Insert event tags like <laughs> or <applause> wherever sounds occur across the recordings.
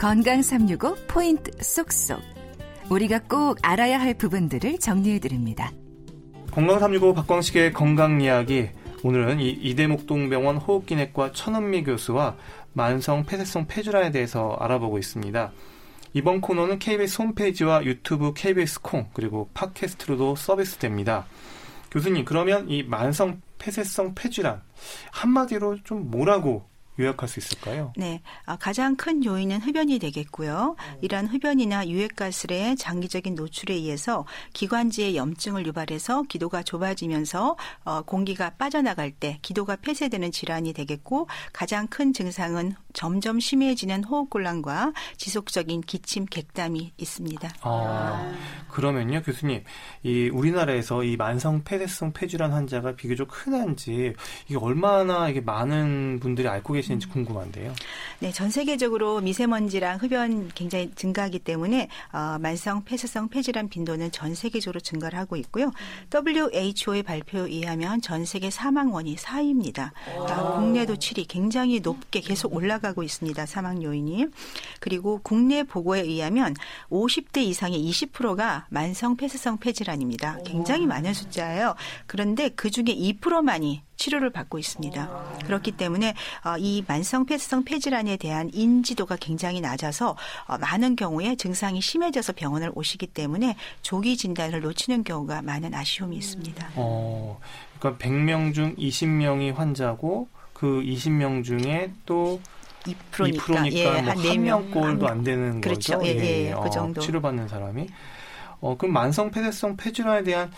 건강 365 포인트 쏙쏙. 우리가 꼭 알아야 할 부분들을 정리해 드립니다. 건강 365 박광식의 건강 이야기. 오늘은 이 이대목동병원 호흡기내과 천은미 교수와 만성 폐쇄성 폐질환에 대해서 알아보고 있습니다. 이번 코너는 KBS 홈페이지와 유튜브 KBS 콩 그리고 팟캐스트로도 서비스됩니다. 교수님 그러면 이 만성 폐쇄성 폐질환 한마디로 좀 뭐라고 요약할 수 있을까요? 네, 아, 가장 큰 요인은 흡연이 되겠고요. 이러한 흡연이나 유해가스의 장기적인 노출에 의해서 기관지의 염증을 유발해서 기도가 좁아지면서 어, 공기가 빠져나갈 때 기도가 폐쇄되는 질환이 되겠고 가장 큰 증상은 점점 심해지는 호흡곤란과 지속적인 기침, 객담이 있습니다. 아, 그러면요, 교수님, 이 우리나라에서 이 만성 폐쇄성 폐질환 환자가 비교적 흔한지 이게 얼마나 이게 많은 분들이 알고 계시는지 궁금한데요. 네, 전 세계적으로 미세먼지랑 흡연 굉장히 증가하기 때문에 어, 만성 폐쇄성 폐질환 빈도는 전 세계적으로 증가를 하고 있고요. WHO의 발표에 의하면 전 세계 사망 원이 4위입니다. 아, 국내도 7위, 굉장히 높게 계속 올라. 올라가고 있습니다. 사망 요인이. 그리고 국내 보고에 의하면 50대 이상의 20%가 만성 폐쇄성 폐질환입니다. 굉장히 많은 숫자예요. 그런데 그 중에 2%만이 치료를 받고 있습니다. 그렇기 때문에 어, 이 만성 폐쇄성 폐질환에 대한 인지도가 굉장히 낮아서 어, 많은 경우에 증상이 심해져서 병원을 오시기 때문에 조기 진단을 놓치는 경우가 많은 아쉬움이 있습니다. 어, 그러니까 100명 중 20명이 환자고 그 20명 중에 또 2%니까, 2%니까 예, 뭐한 4명꼴도 안 되는 그렇죠. 거죠. 예, 예, 예, 그 어, 정도. 치료받는 사람이. 어, 그럼 만성 폐쇄성 폐질환에 대한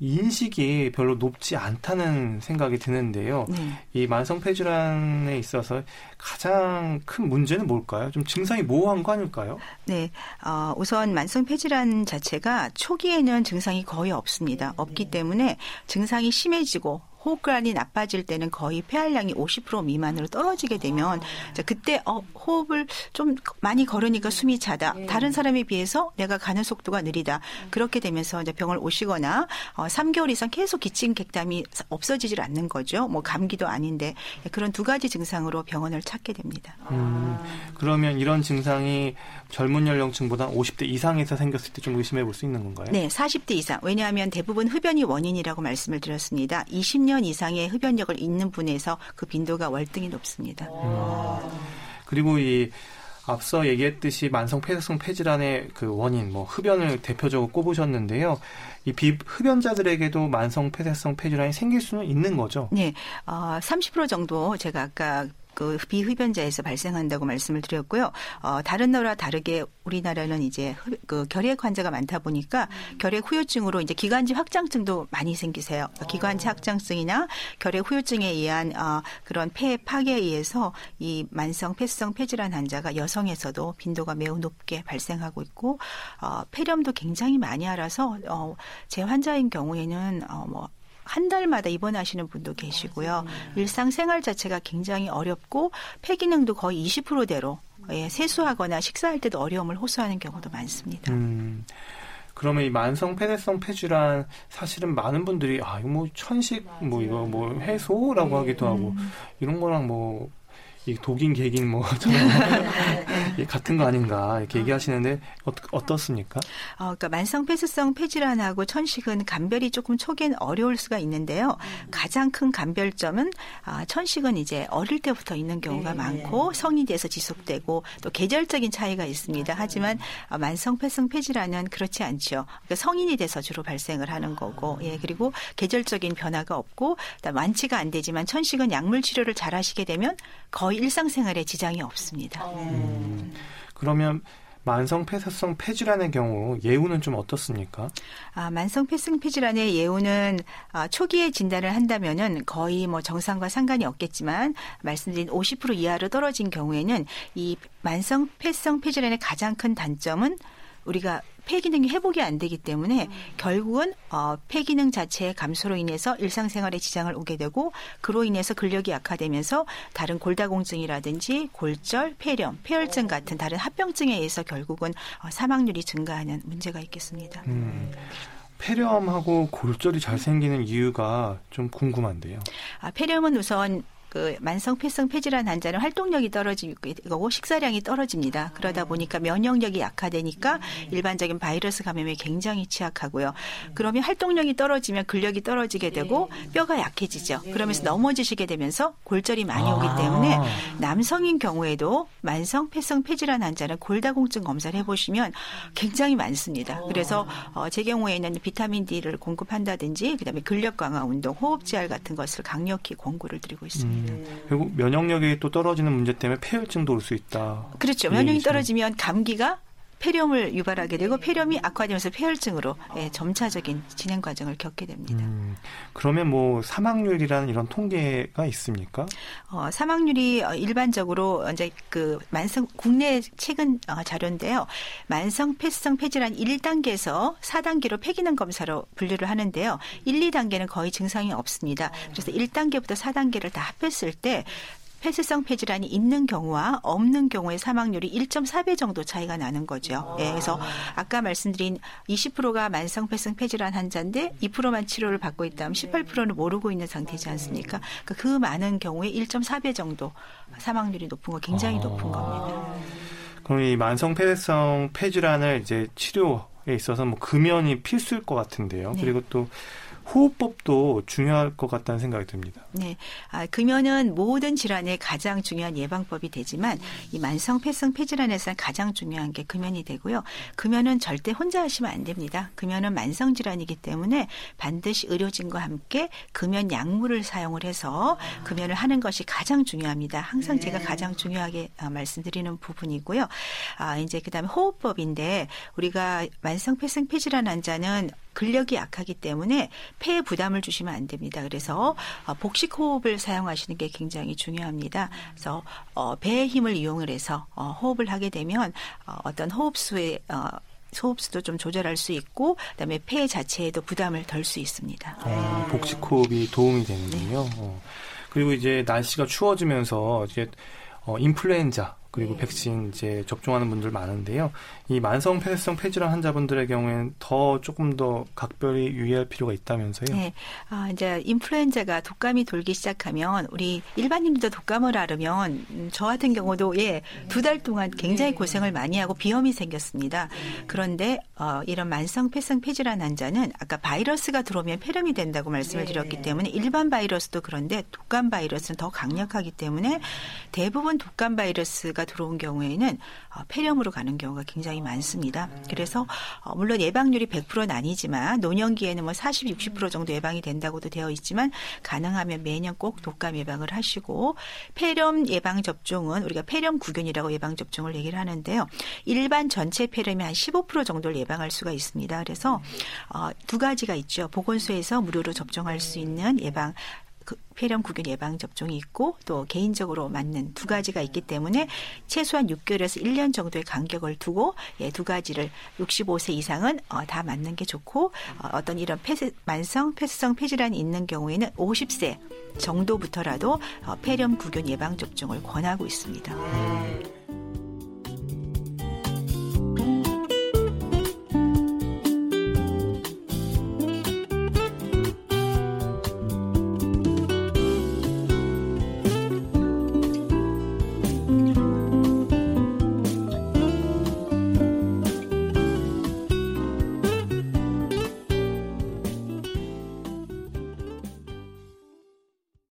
인식이 별로 높지 않다는 생각이 드는데요. 네. 이 만성 폐 질환에 있어서 가장 큰 문제는 뭘까요? 좀 증상이 모호한 거 아닐까요? 네, 어, 우선 만성 폐 질환 자체가 초기에는 증상이 거의 없습니다. 없기 때문에 증상이 심해지고 호흡관이 나빠질 때는 거의 폐활량이 50% 미만으로 떨어지게 되면 자, 그때 어, 호흡을 좀 많이 걸으니까 숨이 차다. 네. 다른 사람에 비해서 내가 가는 속도가 느리다. 그렇게 되면서 이제 병을 오시거나 어, 3개월 이상 계속 기침 객담이 없어지질 않는 거죠. 뭐 감기도 아닌데 그런 두 가지 증상으로 병원을 찾게 됩니다. 음, 그러면 이런 증상이 젊은 연령층보다 50대 이상에서 생겼을 때 좀 의심해 볼 수 있는 건가요? 네, 40대 이상. 왜냐하면 대부분 흡연이 원인이라고 말씀을 드렸습니다. 20년 이상의 흡연력을 있는 분에서 그 빈도가 월등히 높습니다. 음. 그리고 이 앞서 얘기했듯이 만성 폐쇄성 폐질환의 그 원인, 뭐 흡연을 대표적으로 꼽으셨는데요. 이 비흡연자들에게도 만성 폐쇄성 폐질환이 생길 수는 있는 거죠? 네, 어, 30% 정도 제가 아까 그 비흡연자에서 발생한다고 말씀을 드렸고요. 어, 다른 나라와 다르게 우리나라는 이제 그 결핵 환자가 많다 보니까 결핵 후유증으로 이제 기관지 확장증도 많이 생기세요. 기관지 확장증이나 결핵 후유증에 의한 어, 그런 폐 파괴에 의해서 이 만성 폐성 폐질환 환자가 여성에서도 빈도가 매우 높게 발생하고 있고 어, 폐렴도 굉장히 많이 알아서 어, 제 환자인 경우에는 어, 뭐 한 달마다 입원하시는 분도 계시고요. 일상생활 자체가 굉장히 어렵고 폐기능도 거의 20%대로 예, 세수하거나 식사할 때도 어려움을 호소하는 경우도 많습니다. 음, 그러면 이 만성 폐쇄성 폐질환 사실은 많은 분들이 아 이거 뭐 천식 뭐 이거 뭐 해소라고 하기도 하고 음. 이런 거랑 뭐이 독인 개긴 뭐 <laughs> 같은 거 아닌가 이렇게 얘기하시는데 어, 떻습니까 어, 그러니까 만성 폐쇄성 폐질환하고 천식은 감별이 조금 초기엔 어려울 수가 있는데요. 가장 큰 감별점은 아, 천식은 이제 어릴 때부터 있는 경우가 네, 많고 네. 성이 돼서 지속되고 또 계절적인 차이가 있습니다. 하지만 어, 만성 폐쇄성 폐질환은 그렇지 않죠. 그러니까 성인이 돼서 주로 발생을 하는 거고, 예 그리고 계절적인 변화가 없고 완치가 안 되지만 천식은 약물 치료를 잘 하시게 되면 거의 일상생활에 지장이 없습니다. 음, 그러면 만성 폐쇄성 폐질환의 경우 예후는 좀 어떻습니까? 아, 만성 폐쇄성 폐질환의 예후는 아, 초기에 진단을 한다면은 거의 뭐 정상과 상관이 없겠지만 말씀드린 50% 이하로 떨어진 경우에는 이 만성 폐쇄성 폐질환의 가장 큰 단점은 우리가 폐 기능이 회복이 안 되기 때문에 음. 결국은 어, 폐 기능 자체의 감소로 인해서 일상생활에 지장을 오게 되고 그로 인해서 근력이 약화되면서 다른 골다공증이라든지 골절, 폐렴, 폐혈증 같은 다른 합병증에 의해서 결국은 어, 사망률이 증가하는 문제가 있겠습니다. 음. 폐렴하고 골절이 잘 생기는 이유가 좀 궁금한데요. 아, 폐렴은 우선 그그 만성 폐성 폐질환 환자는 활동력이 떨어지고 식사량이 떨어집니다. 그러다 보니까 면역력이 약화되니까 일반적인 바이러스 감염에 굉장히 취약하고요. 그러면 활동력이 떨어지면 근력이 떨어지게 되고 뼈가 약해지죠. 그러면서 넘어지시게 되면서 골절이 많이 오기 때문에 남성인 경우에도 만성 폐성 폐질환 환자는 골다공증 검사를 해보시면 굉장히 많습니다. 그래서 어, 제 경우에는 비타민 D를 공급한다든지 그다음에 근력 강화 운동, 호흡 재활 같은 것을 강력히 권고를 드리고 있습니다. 음, 그리고 면역력이 또 떨어지는 문제 때문에 폐혈증도 올 수 있다. 그렇죠. 면역이 떨어지면 감기가 폐렴을 유발하게 되고 폐렴이 악화되면서 폐혈증으로 예, 점차적인 진행 과정을 겪게 됩니다. 음, 그러면 뭐 사망률이라는 이런 통계가 있습니까? 어, 사망률이 어, 일반적으로 이제 그 만성 국내 최근 어, 자료인데요. 만성 폐성 폐질환 1단계에서 4단계로 폐기능 검사로 분류를 하는데요. 1, 2단계는 거의 증상이 없습니다. 그래서 1단계부터 4단계를 다 합했을 때 폐쇄성 폐질환이 있는 경우와 없는 경우의 사망률이 1.4배 정도 차이가 나는 거죠. 예, 그래서 아까 말씀드린 20%가 만성 폐쇄성 폐질환 환자인데 2%만 치료를 받고 있다면 18%는 모르고 있는 상태지 않습니까? 그러니까 그 많은 경우에 1.4배 정도 사망률이 높은 거 굉장히 높은 겁니다. 그럼 이 만성 폐쇄성 폐질환을 이제 치료에 있어서 뭐 금연이 필수일 것 같은데요. 네. 그리고 또 호흡법도 중요할 것 같다는 생각이 듭니다. 네. 아, 금연은 모든 질환의 가장 중요한 예방법이 되지만 이 만성 폐성 폐질환에서는 가장 중요한 게 금연이 되고요. 금연은 절대 혼자 하시면 안 됩니다. 금연은 만성 질환이기 때문에 반드시 의료진과 함께 금연 약물을 사용을 해서 금연을 하는 것이 가장 중요합니다. 항상 제가 네. 가장 중요하게 아, 말씀드리는 부분이고요. 아, 이제 그다음에 호흡법인데 우리가 만성 폐성 폐질환 환자는 근력이 약하기 때문에 폐에 부담을 주시면 안 됩니다. 그래서 어, 복식 호흡을 사용하시는 게 굉장히 중요합니다. 그래서 어, 배의 힘을 이용을 해서 어, 호흡을 하게 되면 어떤 호흡수의 소흡수도 좀 조절할 수 있고 그다음에 폐 자체에도 부담을 덜 수 있습니다. 어, 복식 호흡이 도움이 되는군요. 네. 어. 그리고 이제 날씨가 추워지면서 이제 어, 인플루엔자 그리고 네. 백신 이제 접종하는 분들 많은데요. 이 만성 폐쇄성 폐질환 환자분들의 경우에는 더 조금 더 각별히 유의할 필요가 있다면서요? 네. 아, 이제 인플루엔자가 독감이 돌기 시작하면 우리 일반인들도 독감을 앓으면 음, 저 같은 경우도 예, 두 달 동안 굉장히 네. 고생을 많이 하고 비염이 생겼습니다. 그런데 어, 이런 만성 폐성 폐질환 환자는 아까 바이러스가 들어오면 폐렴이 된다고 말씀을 네. 드렸기 때문에 일반 바이러스도 그런데 독감 바이러스는 더 강력하기 때문에 대부분 독감 바이러스가 들어온 경우에는 어, 폐렴으로 가는 경우가 굉장히 많습니다. 그래서 어, 물론 예방률이 100%는 아니지만 노년기에는 뭐 40, 60% 정도 예방이 된다고도 되어 있지만 가능하면 매년 꼭 독감 예방을 하시고 폐렴 예방 접종은 우리가 폐렴 구균이라고 예방 접종을 얘기를 하는데요. 일반 전체 폐렴이 한15% 정도를 예방할 수가 있습니다. 그래서 어, 두 가지가 있죠. 보건소에서 무료로 접종할 수 있는 예방 그 폐렴 구균 예방 접종이 있고 또 개인적으로 맞는 두 가지가 있기 때문에 최소한 6개월에서 1년 정도의 간격을 두고 예, 두 가지를 65세 이상은 어, 다 맞는 게 좋고 어, 어떤 이런 폐쇄, 만성 폐쇄성 폐질환이 있는 경우에는 50세 정도부터라도 어, 폐렴 구균 예방 접종을 권하고 있습니다.